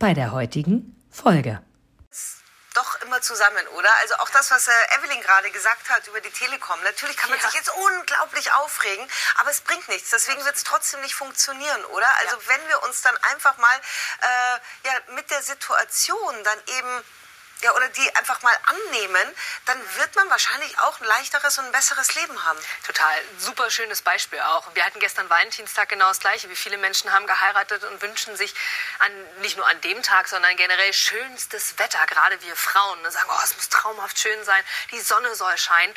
bei der heutigen Folge. Doch immer zusammen, oder? Also auch das, was äh, Evelyn gerade gesagt hat über die Telekom. Natürlich kann man ja. sich jetzt unglaublich aufregen, aber es bringt nichts. Deswegen wird es trotzdem nicht funktionieren, oder? Also ja. wenn wir uns dann einfach mal äh, ja, mit der Situation dann eben ja, oder die einfach mal annehmen, dann wird man wahrscheinlich auch ein leichteres und ein besseres Leben haben. Total. Super schönes Beispiel auch. Wir hatten gestern Valentinstag genau das Gleiche. Wie viele Menschen haben geheiratet und wünschen sich an, nicht nur an dem Tag, sondern generell schönstes Wetter. Gerade wir Frauen ne, sagen, oh, es muss traumhaft schön sein, die Sonne soll scheinen.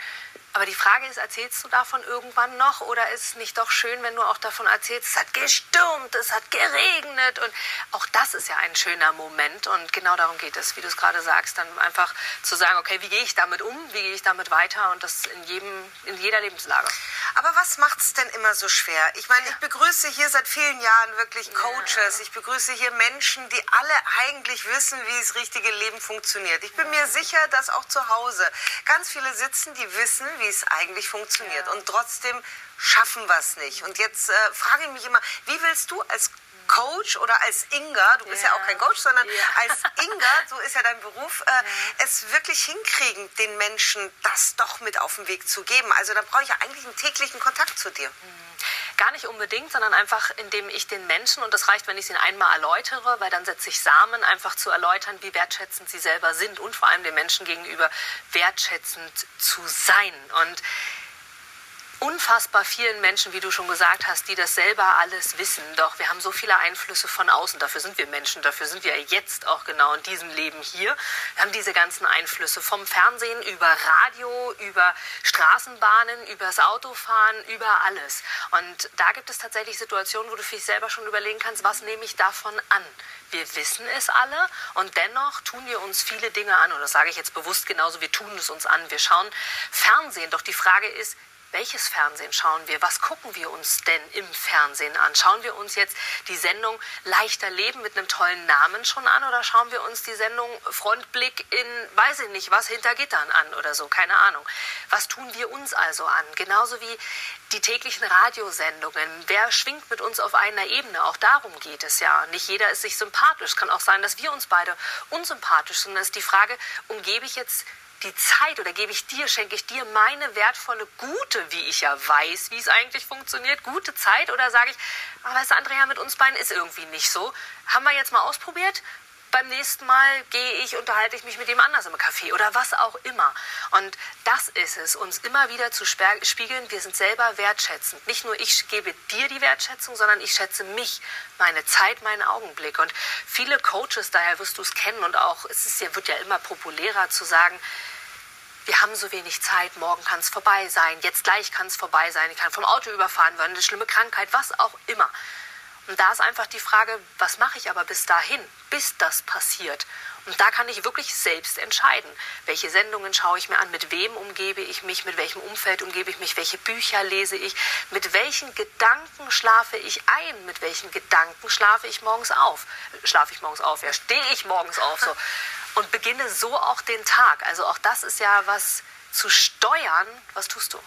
Aber die Frage ist, erzählst du davon irgendwann noch oder ist es nicht doch schön, wenn du auch davon erzählst, es hat gestürmt, es hat geregnet und auch das ist ja ein schöner Moment und genau darum geht es, wie du es gerade sagst, dann einfach zu sagen, okay, wie gehe ich damit um, wie gehe ich damit weiter und das in jedem, in jeder Lebenslage. Aber was macht es denn immer so schwer? Ich meine, ich begrüße hier seit vielen Jahren wirklich Coaches, ich begrüße hier Menschen, die alle eigentlich wissen, wie das richtige Leben funktioniert. Ich bin mir sicher, dass auch zu Hause ganz viele sitzen, die wissen, wie wie es eigentlich funktioniert. Ja. Und trotzdem schaffen wir es nicht. Und jetzt äh, frage ich mich immer, wie willst du als Coach oder als Inga, du bist ja, ja auch kein Coach, sondern ja. als Inga, so ist ja dein Beruf, äh, ja. es wirklich hinkriegen, den Menschen das doch mit auf den Weg zu geben. Also da brauche ich ja eigentlich einen täglichen Kontakt zu dir. Mhm. Gar nicht unbedingt, sondern einfach, indem ich den Menschen, und das reicht, wenn ich ihn einmal erläutere, weil dann setze ich Samen, einfach zu erläutern, wie wertschätzend sie selber sind und vor allem den Menschen gegenüber wertschätzend zu sein. Und unfassbar vielen Menschen, wie du schon gesagt hast, die das selber alles wissen. Doch wir haben so viele Einflüsse von außen. Dafür sind wir Menschen, dafür sind wir jetzt auch genau in diesem Leben hier. Wir haben diese ganzen Einflüsse vom Fernsehen über Radio, über Straßenbahnen, über das Autofahren, über alles. Und da gibt es tatsächlich Situationen, wo du für dich selber schon überlegen kannst, was nehme ich davon an? Wir wissen es alle und dennoch tun wir uns viele Dinge an. Und das sage ich jetzt bewusst genauso, wir tun es uns an. Wir schauen Fernsehen. Doch die Frage ist, welches Fernsehen schauen wir? Was gucken wir uns denn im Fernsehen an? Schauen wir uns jetzt die Sendung Leichter Leben mit einem tollen Namen schon an oder schauen wir uns die Sendung Frontblick in, weiß ich nicht, was hinter Gittern an oder so? Keine Ahnung. Was tun wir uns also an? Genauso wie die täglichen Radiosendungen. Wer schwingt mit uns auf einer Ebene? Auch darum geht es ja. Nicht jeder ist sich sympathisch. Es kann auch sein, dass wir uns beide unsympathisch sind. Das ist die Frage, umgebe ich jetzt die Zeit oder gebe ich dir, schenke ich dir meine wertvolle, gute, wie ich ja weiß, wie es eigentlich funktioniert, gute Zeit oder sage ich, aber weißt du, Andrea, mit uns beiden ist irgendwie nicht so. Haben wir jetzt mal ausprobiert? beim nächsten Mal gehe ich, unterhalte ich mich mit jemand anders im Café oder was auch immer. Und das ist es, uns immer wieder zu spiegeln, wir sind selber wertschätzend. Nicht nur ich gebe dir die Wertschätzung, sondern ich schätze mich, meine Zeit, meinen Augenblick. Und viele Coaches, daher wirst du es kennen und auch, es ist wird ja immer populärer zu sagen, wir haben so wenig Zeit, morgen kann es vorbei sein, jetzt gleich kann es vorbei sein, ich kann vom Auto überfahren werden, eine schlimme Krankheit, was auch immer. Und da ist einfach die Frage, was mache ich aber bis dahin, bis das passiert? Und da kann ich wirklich selbst entscheiden, welche Sendungen schaue ich mir an, mit wem umgebe ich mich, mit welchem Umfeld umgebe ich mich, welche Bücher lese ich, mit welchen Gedanken schlafe ich ein, mit welchen Gedanken schlafe ich morgens auf. Schlafe ich morgens auf, ja, stehe ich morgens auf? So. Und beginne so auch den Tag. Also auch das ist ja was zu steuern. Was tust du?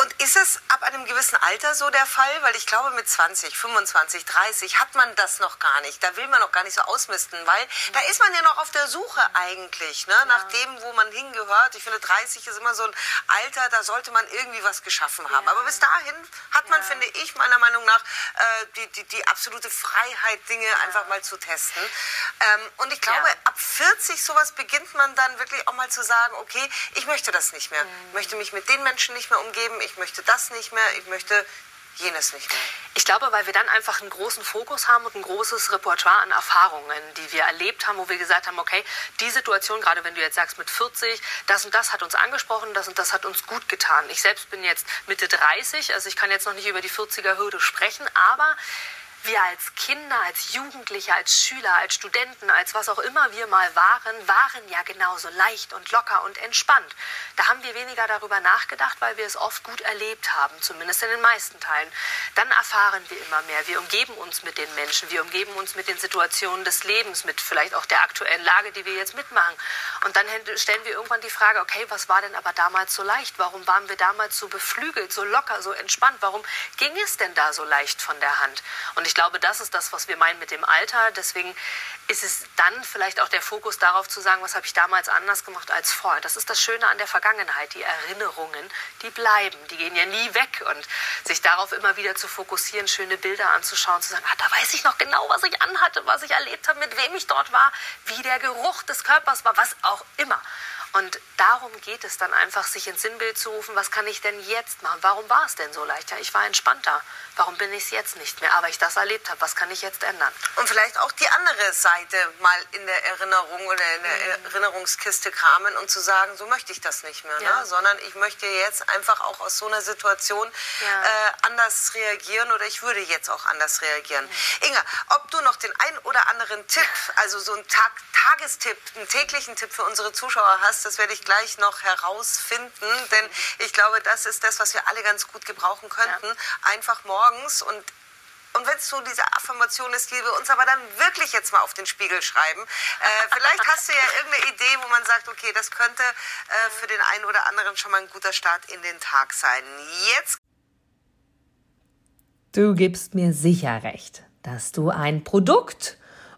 Und ist es ab einem gewissen Alter so der Fall? Weil ich glaube, mit 20, 25, 30 hat man das noch gar nicht. Da will man noch gar nicht so ausmisten, weil mhm. da ist man ja noch auf der Suche eigentlich, ne? Ja. nach dem, wo man hingehört. Ich finde, 30 ist immer so ein Alter, da sollte man irgendwie was geschaffen haben. Ja. Aber bis dahin hat man, ja. finde ich, meiner Meinung nach, äh, die, die, die, absolute Freiheit, Dinge einfach mal zu testen. Ähm, und ich glaube, ab 40 sowas beginnt man dann wirklich auch mal zu sagen, okay, ich möchte das nicht mehr. Mhm. Ich möchte mich mit den Menschen nicht mehr umgeben ich möchte das nicht mehr, ich möchte jenes nicht mehr. Ich glaube, weil wir dann einfach einen großen Fokus haben und ein großes Repertoire an Erfahrungen, die wir erlebt haben, wo wir gesagt haben, okay, die Situation, gerade wenn du jetzt sagst mit 40, das und das hat uns angesprochen, das und das hat uns gut getan. Ich selbst bin jetzt Mitte 30, also ich kann jetzt noch nicht über die 40er Hürde sprechen, aber wir als Kinder, als Jugendliche, als Schüler, als Studenten, als was auch immer wir mal waren, waren ja genauso leicht und locker und entspannt. Da haben wir weniger darüber nachgedacht, weil wir es oft gut erlebt haben, zumindest in den meisten Teilen. Dann erfahren wir immer mehr. Wir umgeben uns mit den Menschen, wir umgeben uns mit den Situationen des Lebens, mit vielleicht auch der aktuellen Lage, die wir jetzt mitmachen. Und dann stellen wir irgendwann die Frage, okay, was war denn aber damals so leicht? Warum waren wir damals so beflügelt, so locker, so entspannt? Warum ging es denn da so leicht von der Hand? Und ich glaube, das ist das, was wir meinen mit dem Alter. Deswegen ist es dann vielleicht auch der Fokus darauf zu sagen, was habe ich damals anders gemacht als vorher. Das ist das Schöne an der Vergangenheit. Die Erinnerungen, die bleiben, die gehen ja nie weg. Und sich darauf immer wieder zu fokussieren, schöne Bilder anzuschauen, zu sagen, ah, da weiß ich noch genau, was ich anhatte, was ich erlebt habe, mit wem ich dort war, wie der Geruch des Körpers war, was auch immer. Und darum geht es dann einfach, sich ins Sinnbild zu rufen, was kann ich denn jetzt machen? Warum war es denn so leicht? Ja, ich war entspannter. Warum bin ich es jetzt nicht mehr? Aber ich das erlebt habe, was kann ich jetzt ändern? Und vielleicht auch die andere Seite mal in der Erinnerung oder in der mhm. Erinnerungskiste kramen und zu sagen, so möchte ich das nicht mehr, ne? ja. ne? sondern ich möchte jetzt einfach auch aus so einer Situation ja. äh, anders reagieren oder ich würde jetzt auch anders reagieren. Mhm. Inga, ob du noch den ein oder anderen Tipp, also so einen Tag Tagestipp, einen täglichen Tipp für unsere Zuschauer hast, das werde ich gleich noch herausfinden, denn ich glaube, das ist das, was wir alle ganz gut gebrauchen könnten. Ja. Einfach morgens und und wenn es so diese Affirmation ist, die wir uns aber dann wirklich jetzt mal auf den Spiegel schreiben, äh, vielleicht hast du ja irgendeine Idee, wo man sagt, okay, das könnte äh, für den einen oder anderen schon mal ein guter Start in den Tag sein. Jetzt. Du gibst mir sicher recht, dass du ein Produkt